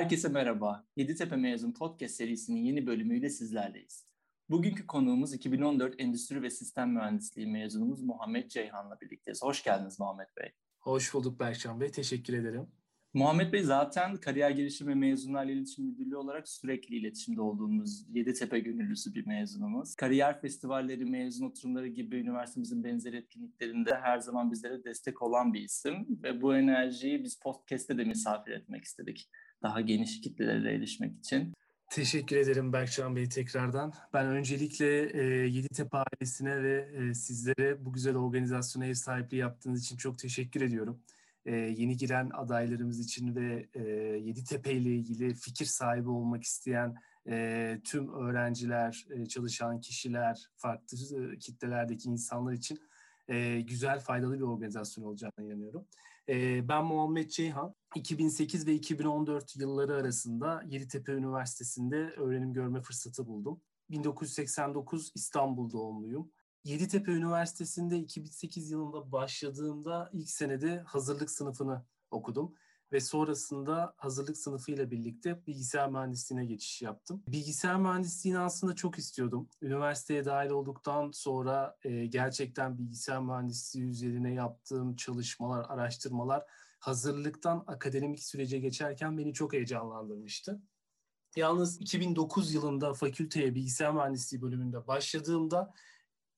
Herkese merhaba. Yeditepe Mezun Podcast serisinin yeni bölümüyle sizlerleyiz. Bugünkü konuğumuz 2014 Endüstri ve Sistem Mühendisliği mezunumuz Muhammed Ceyhan'la birlikteyiz. Hoş geldiniz Muhammed Bey. Hoş bulduk Berkcan Bey. Teşekkür ederim. Muhammed Bey zaten kariyer gelişimi ve mezunlarla iletişim müdürlüğü olarak sürekli iletişimde olduğumuz Yeditepe gönüllüsü bir mezunumuz. Kariyer festivalleri, mezun oturumları gibi üniversitemizin benzer etkinliklerinde her zaman bizlere destek olan bir isim ve bu enerjiyi biz podcast'te de misafir etmek istedik. Daha geniş kitlelere erişmek için. Teşekkür ederim Berkcan Bey tekrardan. Ben öncelikle e, Yeditepe ailesine ve e, sizlere bu güzel organizasyona ev sahipliği yaptığınız için çok teşekkür ediyorum e, yeni giren adaylarımız için ve e, Yeditepe ile ilgili fikir sahibi olmak isteyen e, tüm öğrenciler, e, çalışan kişiler, farklı e, kitlelerdeki insanlar için e, güzel, faydalı bir organizasyon olacağına inanıyorum. E, ben Muhammed Ceyhan. 2008 ve 2014 yılları arasında Yeditepe Üniversitesi'nde öğrenim görme fırsatı buldum. 1989 İstanbul doğumluyum. Yeditepe Üniversitesi'nde 2008 yılında başladığımda ilk senede hazırlık sınıfını okudum ve sonrasında hazırlık sınıfıyla birlikte bilgisayar mühendisliğine geçiş yaptım. Bilgisayar mühendisliğini aslında çok istiyordum. Üniversiteye dahil olduktan sonra e, gerçekten bilgisayar mühendisliği üzerine yaptığım çalışmalar, araştırmalar hazırlıktan akademik sürece geçerken beni çok heyecanlandırmıştı. Yalnız 2009 yılında fakülteye bilgisayar mühendisliği bölümünde başladığımda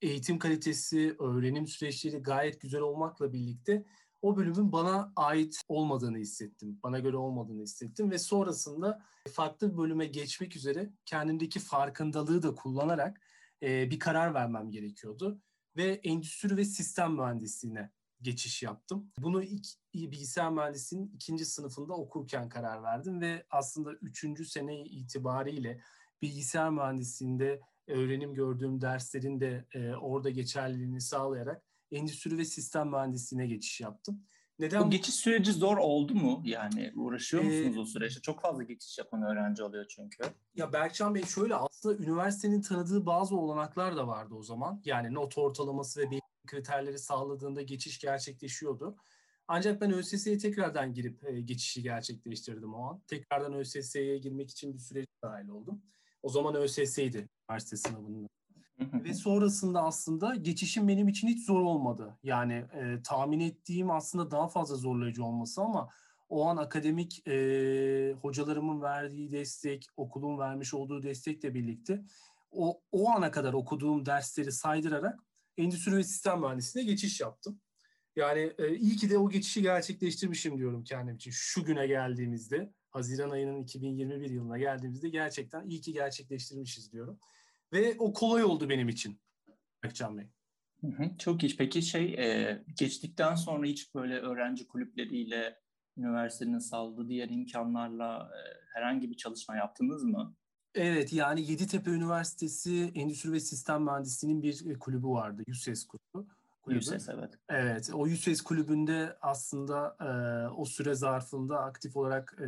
eğitim kalitesi, öğrenim süreçleri gayet güzel olmakla birlikte o bölümün bana ait olmadığını hissettim. Bana göre olmadığını hissettim ve sonrasında farklı bir bölüme geçmek üzere kendimdeki farkındalığı da kullanarak e, bir karar vermem gerekiyordu. Ve endüstri ve sistem mühendisliğine geçiş yaptım. Bunu ilk, bilgisayar mühendisliğinin ikinci sınıfında okurken karar verdim ve aslında üçüncü sene itibariyle bilgisayar mühendisliğinde öğrenim gördüğüm derslerin de e, orada geçerliliğini sağlayarak endüstri ve sistem mühendisliğine geçiş yaptım. Neden? O geçiş süreci zor oldu mu? Yani uğraşıyor musunuz ee, o süreçte? Çok fazla geçiş yapan öğrenci oluyor çünkü. Ya Berkcan Bey şöyle aslında üniversitenin tanıdığı bazı olanaklar da vardı o zaman. Yani not ortalaması ve belli kriterleri sağladığında geçiş gerçekleşiyordu. Ancak ben ÖSS'ye tekrardan girip e, geçişi gerçekleştirdim o an. Tekrardan ÖSS'ye girmek için bir sürece dahil oldum. O zaman ÖSS'ydi üniversite sınavında. Ve sonrasında aslında geçişim benim için hiç zor olmadı. Yani e, tahmin ettiğim aslında daha fazla zorlayıcı olması ama o an akademik e, hocalarımın verdiği destek, okulun vermiş olduğu destekle birlikte o, o ana kadar okuduğum dersleri saydırarak endüstri ve sistem mühendisliğine geçiş yaptım. Yani e, iyi ki de o geçişi gerçekleştirmişim diyorum kendim için. Şu güne geldiğimizde, Haziran ayının 2021 yılına geldiğimizde gerçekten iyi ki gerçekleştirmişiz diyorum. Ve o kolay oldu benim için Berkcan Bey. Hı hı, çok iyi. Peki şey e, geçtikten sonra hiç böyle öğrenci kulüpleriyle üniversitenin sağladığı diğer imkanlarla e, herhangi bir çalışma yaptınız mı? Evet yani Yeditepe Üniversitesi Endüstri ve Sistem Mühendisliği'nin bir e, kulübü vardı. YUSES kulübü. kulübü. YUSES evet. Evet o YUSES kulübünde aslında e, o süre zarfında aktif olarak e,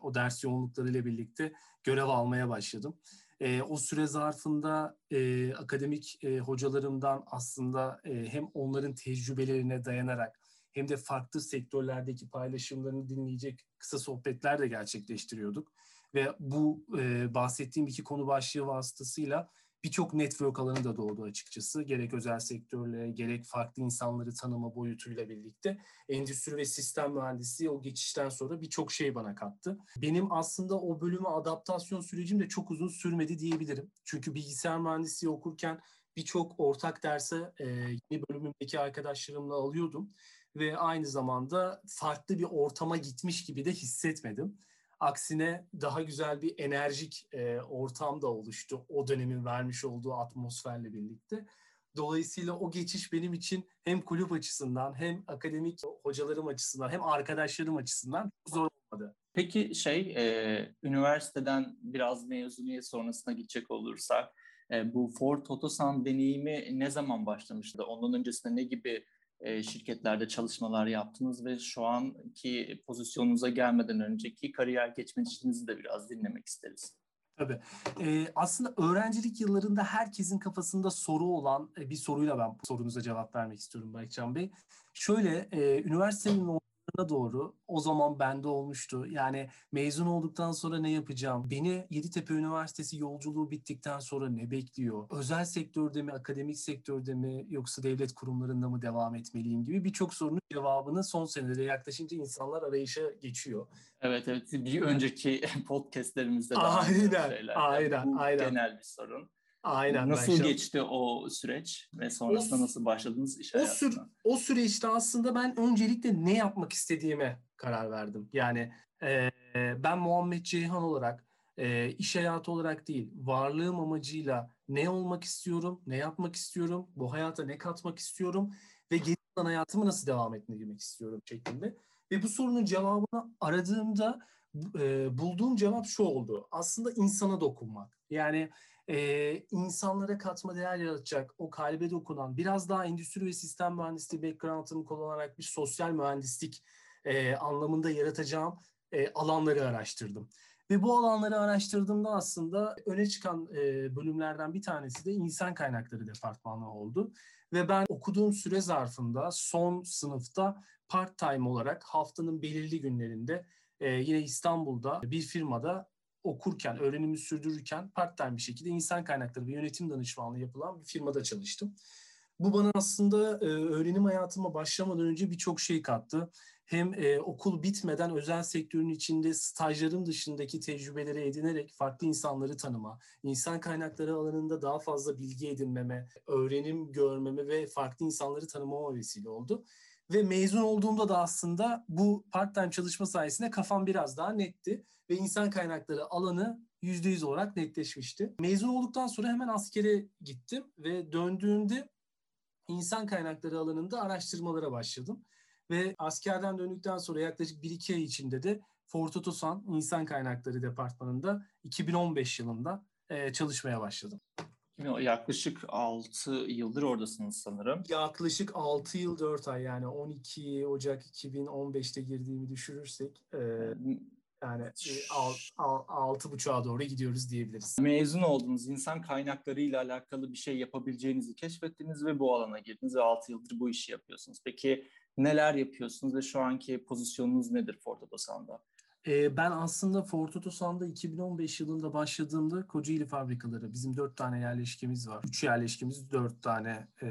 o ders yoğunluklarıyla birlikte görev almaya başladım. E, o süre zarfında e, akademik e, hocalarımdan aslında e, hem onların tecrübelerine dayanarak hem de farklı sektörlerdeki paylaşımlarını dinleyecek kısa sohbetler de gerçekleştiriyorduk. Ve bu e, bahsettiğim iki konu başlığı vasıtasıyla birçok network alanı da doğdu açıkçası. Gerek özel sektörle, gerek farklı insanları tanıma boyutuyla birlikte endüstri ve sistem mühendisliği o geçişten sonra birçok şey bana kattı. Benim aslında o bölüme adaptasyon sürecim de çok uzun sürmedi diyebilirim. Çünkü bilgisayar mühendisliği okurken birçok ortak derse e, yeni bölümümdeki arkadaşlarımla alıyordum ve aynı zamanda farklı bir ortama gitmiş gibi de hissetmedim. Aksine daha güzel bir enerjik e, ortam da oluştu o dönemin vermiş olduğu atmosferle birlikte. Dolayısıyla o geçiş benim için hem kulüp açısından hem akademik hocalarım açısından hem arkadaşlarım açısından zor olmadı. Peki şey, e, üniversiteden biraz mezuniyet sonrasına gidecek olursak, e, bu Ford Otosan deneyimi ne zaman başlamıştı? Ondan öncesinde ne gibi e, şirketlerde çalışmalar yaptınız ve şu anki pozisyonunuza gelmeden önceki kariyer geçmişinizi de biraz dinlemek isteriz. Tabii. Ee, aslında öğrencilik yıllarında herkesin kafasında soru olan e, bir soruyla ben sorunuza cevap vermek istiyorum Baycan Bey. Şöyle, e, üniversitenin yıllarına doğru o zaman bende olmuştu. Yani mezun olduktan sonra ne yapacağım? Beni Yeditepe Üniversitesi yolculuğu bittikten sonra ne bekliyor? Özel sektörde mi, akademik sektörde mi yoksa devlet kurumlarında mı devam etmeliyim gibi birçok sorunun cevabını son senelere yaklaşınca insanlar arayışa geçiyor. Evet evet bir önceki podcastlerimizde de aynen, şeyler. Aynen, Bu aynen. genel bir sorun. Aynen. Nasıl ben geçti o süreç ve sonrasında o, nasıl başladınız iş o, sür, o süreçte aslında ben öncelikle ne yapmak istediğime karar verdim. Yani e, ben Muhammed Ceyhan olarak e, iş hayatı olarak değil, varlığım amacıyla ne olmak istiyorum, ne yapmak istiyorum, bu hayata ne katmak istiyorum ve geri hayatımı nasıl devam ettirmek istiyorum şeklinde. Ve bu sorunun cevabını aradığımda e, bulduğum cevap şu oldu. Aslında insana dokunmak. Yani e, insanlara katma değer yaratacak, o kalbe dokunan, biraz daha endüstri ve sistem mühendisliği background'ımı kullanarak bir sosyal mühendislik e, anlamında yaratacağım e, alanları araştırdım. Ve bu alanları araştırdığımda aslında öne çıkan e, bölümlerden bir tanesi de insan kaynakları departmanı oldu. Ve ben okuduğum süre zarfında son sınıfta part-time olarak haftanın belirli günlerinde e, yine İstanbul'da bir firmada okurken, öğrenimi sürdürürken part-time bir şekilde insan kaynakları ve yönetim danışmanlığı yapılan bir firmada çalıştım. Bu bana aslında e, öğrenim hayatıma başlamadan önce birçok şey kattı. Hem e, okul bitmeden özel sektörün içinde stajlarım dışındaki tecrübeleri edinerek farklı insanları tanıma, insan kaynakları alanında daha fazla bilgi edinmeme, öğrenim görmeme ve farklı insanları tanımama vesile oldu. Ve mezun olduğumda da aslında bu part-time çalışma sayesinde kafam biraz daha netti ve insan kaynakları alanı %100 olarak netleşmişti. Mezun olduktan sonra hemen askere gittim ve döndüğümde insan kaynakları alanında araştırmalara başladım. Ve askerden döndükten sonra yaklaşık 1-2 ay içinde de Fort Otosan İnsan Kaynakları Departmanı'nda 2015 yılında çalışmaya başladım. Yaklaşık 6 yıldır oradasınız sanırım. Yaklaşık 6 yıl 4 ay yani 12 Ocak 2015'te girdiğimi düşürürsek e, yani altı buçuğa doğru gidiyoruz diyebiliriz. Mezun oldunuz, insan kaynaklarıyla alakalı bir şey yapabileceğinizi keşfettiniz ve bu alana girdiniz ve 6 yıldır bu işi yapıyorsunuz. Peki neler yapıyorsunuz ve şu anki pozisyonunuz nedir Ford Otosan'da? Ben aslında Ford Otosan'da 2015 yılında başladığımda Kocaeli fabrikaları, bizim dört tane yerleşkemiz var. Üç yerleşkemiz, dört tane e,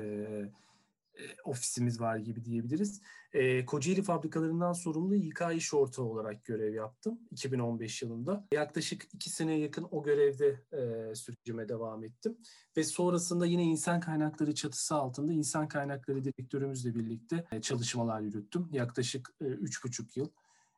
ofisimiz var gibi diyebiliriz. E, Kocaeli fabrikalarından sorumlu İK iş ortağı olarak görev yaptım 2015 yılında. Yaklaşık iki seneye yakın o görevde e, sürecime devam ettim. Ve sonrasında yine insan kaynakları çatısı altında insan kaynakları direktörümüzle birlikte e, çalışmalar yürüttüm. Yaklaşık e, üç buçuk yıl.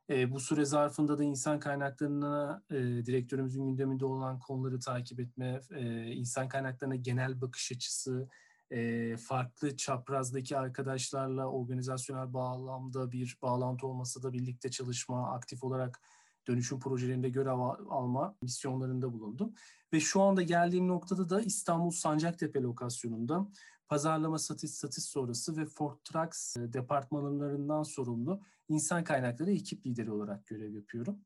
E, bu süre zarfında da insan kaynaklarına e, direktörümüzün gündeminde olan konuları takip etme, e, insan kaynaklarına genel bakış açısı, e, farklı çaprazdaki arkadaşlarla organizasyonel bağlamda bir bağlantı olmasa da birlikte çalışma, aktif olarak dönüşüm projelerinde görev alma misyonlarında bulundum. Ve şu anda geldiğim noktada da İstanbul Sancaktepe lokasyonunda pazarlama satış satış sonrası ve Ford Trucks departmanlarından sorumlu insan kaynakları ekip lideri olarak görev yapıyorum.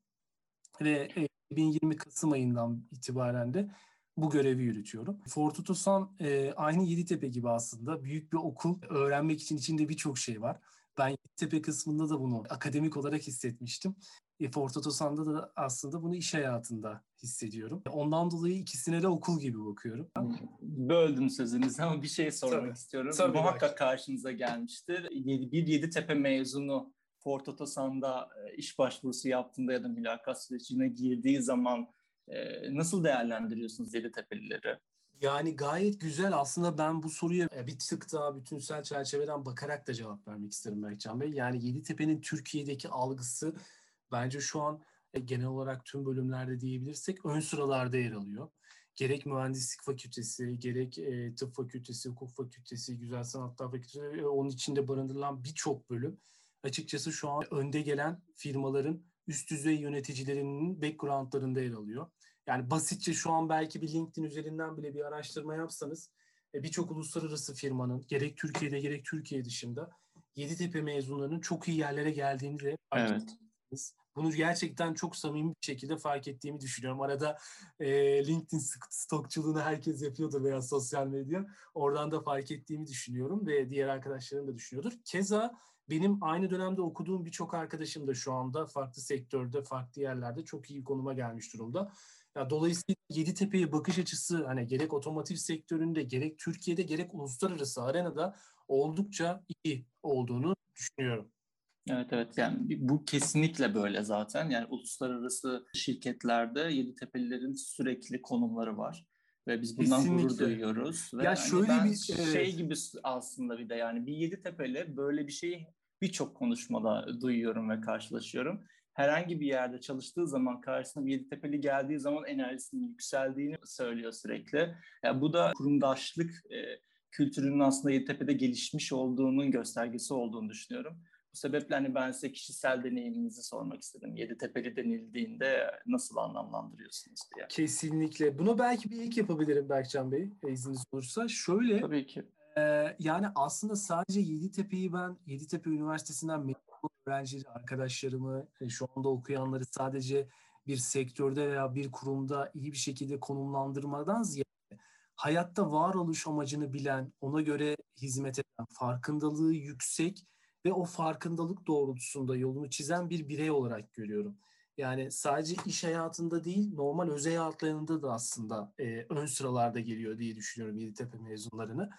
Ve 2020 Kasım ayından itibaren de bu görevi yürütüyorum. Ford Otosan e, aynı Yeditepe gibi aslında büyük bir okul. Öğrenmek için içinde birçok şey var. Ben Yeditepe kısmında da bunu akademik olarak hissetmiştim. E, Ford Otosan'da da aslında bunu iş hayatında hissediyorum. Ondan dolayı ikisine de okul gibi bakıyorum. Böldüm sözünüzü ama bir şey sormak Tabii. istiyorum. Tabii Muhakkak belki. karşınıza gelmiştir. Bir Yeditepe mezunu Ford Otosan'da e, iş başvurusu yaptığında ya da mülakat sürecine girdiği zaman e, nasıl değerlendiriyorsunuz Yeditepe'lileri? Yani gayet güzel. Aslında ben bu soruya e, bir tık daha bütünsel çerçeveden bakarak da cevap vermek isterim Berkcan Bey. Yani Yeditepe'nin Türkiye'deki algısı bence şu an genel olarak tüm bölümlerde diyebilirsek ön sıralarda yer alıyor. Gerek mühendislik fakültesi, gerek e, tıp fakültesi, hukuk fakültesi, güzel sanatlar fakültesi ve onun içinde barındırılan birçok bölüm açıkçası şu an önde gelen firmaların üst düzey yöneticilerinin backgroundlarında yer alıyor. Yani basitçe şu an belki bir LinkedIn üzerinden bile bir araştırma yapsanız e, birçok uluslararası firmanın gerek Türkiye'de gerek Türkiye dışında Yeditepe mezunlarının çok iyi yerlere geldiğini de evet. Bunu gerçekten çok samimi bir şekilde fark ettiğimi düşünüyorum. Arada e, LinkedIn stokçuluğunu herkes yapıyordu veya sosyal medya. Oradan da fark ettiğimi düşünüyorum ve diğer arkadaşlarım da düşünüyordur. Keza benim aynı dönemde okuduğum birçok arkadaşım da şu anda farklı sektörde, farklı yerlerde çok iyi konuma gelmiş durumda. Ya dolayısıyla Yeditepe'ye bakış açısı hani gerek otomotiv sektöründe, gerek Türkiye'de, gerek uluslararası arenada oldukça iyi olduğunu düşünüyorum. Evet evet yani bu kesinlikle böyle zaten. Yani uluslararası şirketlerde Yeditepe'lilerin sürekli konumları var ve biz bundan Kesinlikle. gurur duyuyoruz. Ve ya yani şöyle bir şey evet. gibi aslında bir de yani bir Yeditepe'li böyle bir şeyi birçok konuşmada duyuyorum ve karşılaşıyorum. Herhangi bir yerde çalıştığı zaman karşısına bir Yeditepe'li geldiği zaman enerjisinin yükseldiğini söylüyor sürekli. Yani bu da kurumdaşlık e, kültürünün aslında Yeditepe'de gelişmiş olduğunun göstergesi olduğunu düşünüyorum. Bu sebeple hani ben size kişisel deneyiminizi sormak istedim. Yeditepe'li denildiğinde nasıl anlamlandırıyorsunuz diye. Kesinlikle. Bunu belki bir ilk yapabilirim Berkcan Bey izniniz olursa. Şöyle. Tabii ki. E, yani aslında sadece Yeditepe'yi ben Yeditepe Üniversitesi'nden mezun öğrencileri, arkadaşlarımı, e, şu anda okuyanları sadece bir sektörde veya bir kurumda iyi bir şekilde konumlandırmadan ziyade hayatta varoluş amacını bilen, ona göre hizmet eden, farkındalığı yüksek ve o farkındalık doğrultusunda yolunu çizen bir birey olarak görüyorum. Yani sadece iş hayatında değil, normal özel hayatlarında da aslında e, ön sıralarda geliyor diye düşünüyorum Yeditepe mezunlarını.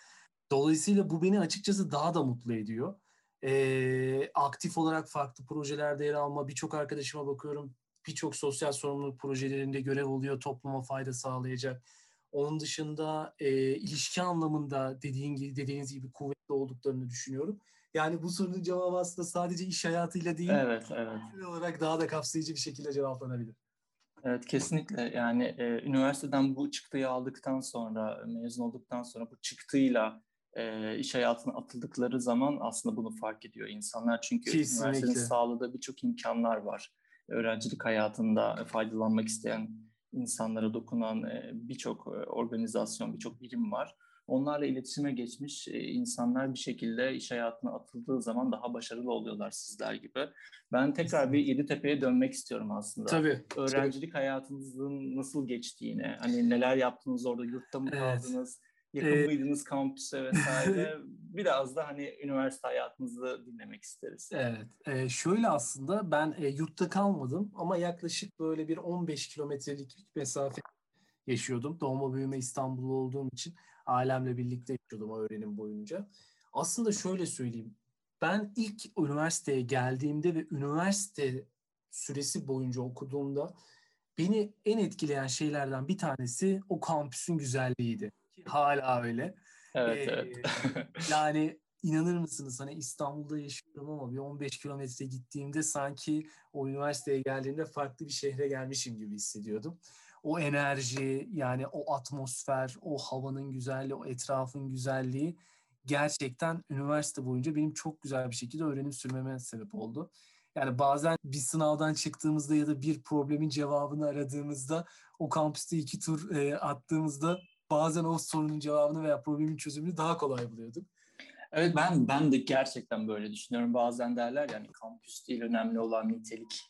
Dolayısıyla bu beni açıkçası daha da mutlu ediyor. E, aktif olarak farklı projelerde yer alma, birçok arkadaşıma bakıyorum, birçok sosyal sorumluluk projelerinde görev oluyor, topluma fayda sağlayacak. Onun dışında e, ilişki anlamında dediğin gibi, dediğiniz gibi kuvvetli olduklarını düşünüyorum. Yani bu sorunun cevabı aslında sadece iş hayatıyla değil, evet, evet. olarak daha da kapsayıcı bir şekilde cevaplanabilir. Evet kesinlikle yani e, üniversiteden bu çıktıyı aldıktan sonra mezun olduktan sonra bu çıktıyla e, iş hayatına atıldıkları zaman aslında bunu fark ediyor insanlar çünkü kesinlikle. üniversitenin sağladığı birçok imkanlar var öğrencilik hayatında faydalanmak isteyen insanlara dokunan e, birçok e, organizasyon birçok birim var onlarla iletişime geçmiş e, insanlar bir şekilde iş hayatına atıldığı zaman daha başarılı oluyorlar sizler gibi. Ben tekrar bir Yeditepe'ye dönmek istiyorum aslında. Tabii. Öğrencilik tabii. hayatınızın nasıl geçtiğini, hani neler yaptınız orada, yurtta mı kaldınız, evet. yakın ee, mıydınız kampüse vesaire. Biraz da hani üniversite hayatınızı dinlemek isteriz. Evet. E, şöyle aslında ben e, yurtta kalmadım ama yaklaşık böyle bir 15 kilometrelik mesafe yaşıyordum. Doğma büyüme İstanbul'da olduğum için ailemle birlikte yaşıyordum o öğrenim boyunca. Aslında şöyle söyleyeyim. Ben ilk üniversiteye geldiğimde ve üniversite süresi boyunca okuduğumda beni en etkileyen şeylerden bir tanesi o kampüsün güzelliğiydi. Hala öyle. Evet, ee, evet. yani inanır mısınız hani İstanbul'da yaşıyorum ama bir 15 kilometre gittiğimde sanki o üniversiteye geldiğimde farklı bir şehre gelmişim gibi hissediyordum o enerji yani o atmosfer, o havanın güzelliği, o etrafın güzelliği gerçekten üniversite boyunca benim çok güzel bir şekilde öğrenim sürmeme sebep oldu. Yani bazen bir sınavdan çıktığımızda ya da bir problemin cevabını aradığımızda o kampüste iki tur e, attığımızda bazen o sorunun cevabını veya problemin çözümünü daha kolay buluyorduk. Evet ben ben de gerçekten böyle düşünüyorum. Bazen derler yani kampüs değil önemli olan nitelik.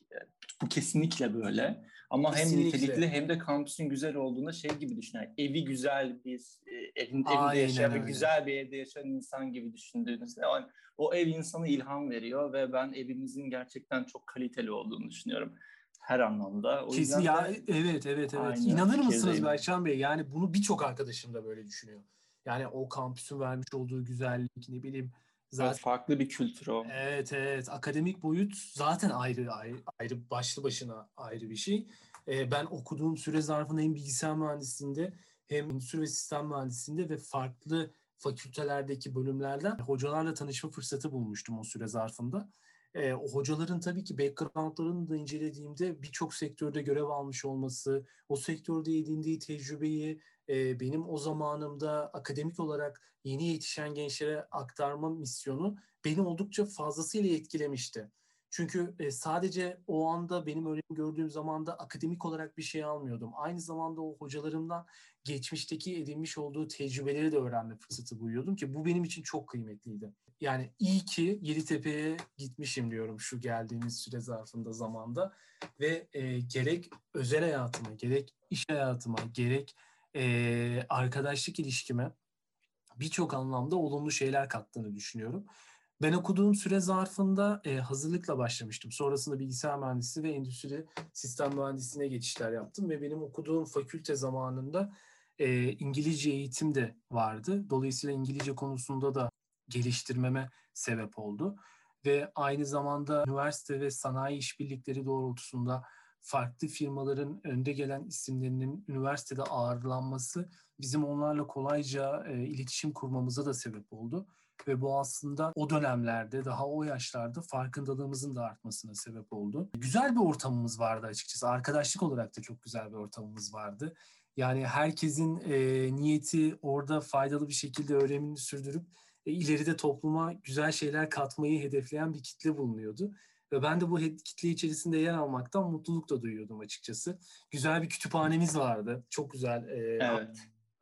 Bu kesinlikle böyle. Ama kesinlikle. hem nitelikli hem de kampüsün güzel olduğunda şey gibi düşünün. Evi güzel bir e, evin, evinde yaşayan bir güzel bir evde yaşayan insan gibi düşündüğünüzde yani o ev insanı ilham veriyor ve ben evimizin gerçekten çok kaliteli olduğunu düşünüyorum her anlamda. O Kesin ya evet evet evet. İnanır mısınız Berçan Bey? Yani bunu birçok arkadaşım da böyle düşünüyor. Yani o kampüsün vermiş olduğu güzellik ne bileyim zaten evet, farklı bir kültür o. Evet evet akademik boyut zaten ayrı ayrı, ayrı başlı başına ayrı bir şey. Ee, ben okuduğum süre zarfında hem bilgisayar mühendisliğinde hem endüstri ve sistem mühendisliğinde ve farklı fakültelerdeki bölümlerden hocalarla tanışma fırsatı bulmuştum o süre zarfında. E, o hocaların tabii ki backgroundlarını da incelediğimde birçok sektörde görev almış olması, o sektörde edindiği tecrübeyi benim o zamanımda akademik olarak yeni yetişen gençlere aktarma misyonu beni oldukça fazlasıyla etkilemişti. Çünkü sadece o anda benim öyle gördüğüm zamanda akademik olarak bir şey almıyordum. Aynı zamanda o hocalarımdan geçmişteki edinmiş olduğu tecrübeleri de öğrenme fırsatı buluyordum ki bu benim için çok kıymetliydi. Yani iyi ki Yeditepe'ye gitmişim diyorum şu geldiğimiz süre zarfında zamanda ve gerek özel hayatıma, gerek iş hayatıma, gerek e, arkadaşlık ilişkime birçok anlamda olumlu şeyler kattığını düşünüyorum. Ben okuduğum süre zarfında e, hazırlıkla başlamıştım. Sonrasında bilgisayar mühendisi ve endüstri sistem mühendisliğine geçişler yaptım ve benim okuduğum fakülte zamanında e, İngilizce eğitim de vardı. Dolayısıyla İngilizce konusunda da geliştirmeme sebep oldu. Ve aynı zamanda üniversite ve sanayi işbirlikleri doğrultusunda farklı firmaların önde gelen isimlerinin üniversitede ağırlanması bizim onlarla kolayca e, iletişim kurmamıza da sebep oldu. Ve bu aslında o dönemlerde, daha o yaşlarda farkındalığımızın da artmasına sebep oldu. Güzel bir ortamımız vardı açıkçası. Arkadaşlık olarak da çok güzel bir ortamımız vardı. Yani herkesin e, niyeti orada faydalı bir şekilde öğrenimini sürdürüp e, ileride topluma güzel şeyler katmayı hedefleyen bir kitle bulunuyordu. Ve ben de bu kitle içerisinde yer almaktan mutluluk da duyuyordum açıkçası. Güzel bir kütüphanemiz vardı. Çok güzel. E, evet.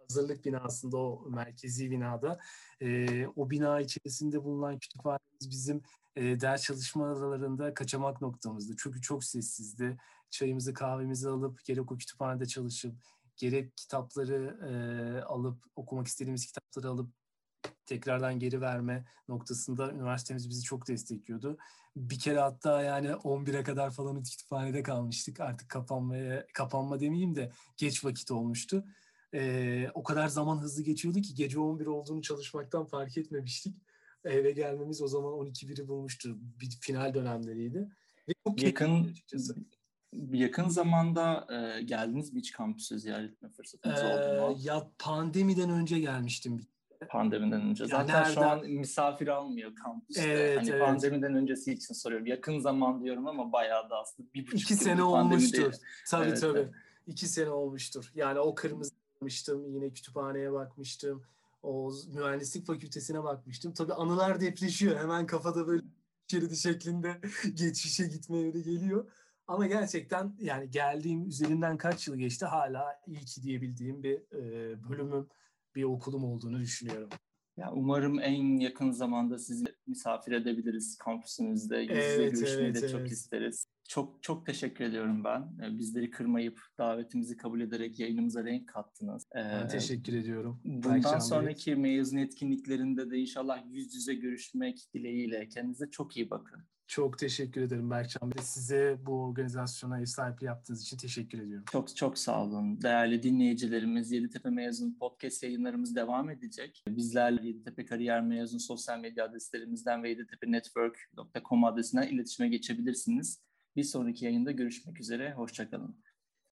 Hazırlık binasında o merkezi binada. E, o bina içerisinde bulunan kütüphanemiz bizim e, ders çalışmalarında kaçamak noktamızdı. Çünkü çok sessizdi. Çayımızı kahvemizi alıp gerek o kütüphanede çalışıp gerek kitapları e, alıp okumak istediğimiz kitapları alıp tekrardan geri verme noktasında üniversitemiz bizi çok destekliyordu. Bir kere hatta yani 11'e kadar falan kütüphanede kalmıştık. Artık kapanmaya kapanma demeyeyim de geç vakit olmuştu. Ee, o kadar zaman hızlı geçiyordu ki gece 11 olduğunu çalışmaktan fark etmemiştik. Eve gelmemiz o zaman 12-1'i bulmuştu. Bir final dönemleriydi. Ve çok yakın yakın zamanda e, geldiniz mi hiç kampüse ziyaret etme fırsatınız ee, oldu mu? Ya pandemiden önce gelmiştim pandemiden önce. Ya Zaten nereden? şu an misafir almıyor kampüste. Evet, hani evet. pandemiden öncesi için soruyorum. Yakın zaman diyorum ama bayağı da aslında bir buçuk İki sene olmuştur. Tabii evet, tabii. Evet. İki sene olmuştur. Yani o kırmızı bakmıştım. Yine kütüphaneye bakmıştım. O mühendislik fakültesine bakmıştım. Tabii anılar depreşiyor. Hemen kafada böyle şeridi şeklinde geçişe gitmeye öyle geliyor. Ama gerçekten yani geldiğim üzerinden kaç yıl geçti hala iyi ki diyebildiğim bir e, bölümüm bir okulum olduğunu düşünüyorum. Ya umarım en yakın zamanda sizi misafir edebiliriz kampüsünüzde. Yüz evet, görüşmeyi evet, de evet. çok isteriz. Çok çok teşekkür ediyorum ben. Ee, bizleri kırmayıp davetimizi kabul ederek yayınımıza renk kattınız. Ee, teşekkür ediyorum. Bundan sonraki mezun etkinliklerinde de inşallah yüz yüze görüşmek dileğiyle. Kendinize çok iyi bakın. Çok teşekkür ederim Berkcan Bey. Size bu organizasyona ev sahipliği yaptığınız için teşekkür ediyorum. Çok çok sağ olun. Değerli dinleyicilerimiz Yeditepe Mezun podcast yayınlarımız devam edecek. Bizler Yeditepe Kariyer Mezun sosyal medya adreslerimizden ve yeditepenetwork.com adresinden iletişime geçebilirsiniz. Bir sonraki yayında görüşmek üzere. Hoşçakalın.